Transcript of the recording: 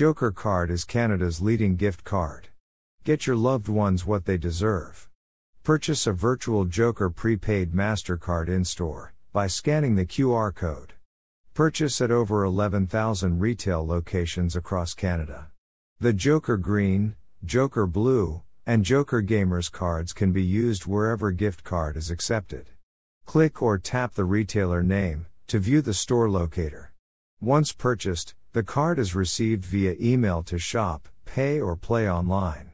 Joker Card is Canada's leading gift card. Get your loved ones what they deserve. Purchase a virtual Joker prepaid MasterCard in store by scanning the QR code. Purchase at over 11,000 retail locations across Canada. The Joker Green, Joker Blue, and Joker Gamers cards can be used wherever gift card is accepted. Click or tap the retailer name to view the store locator. Once purchased, the card is received via email to shop, pay, or play online.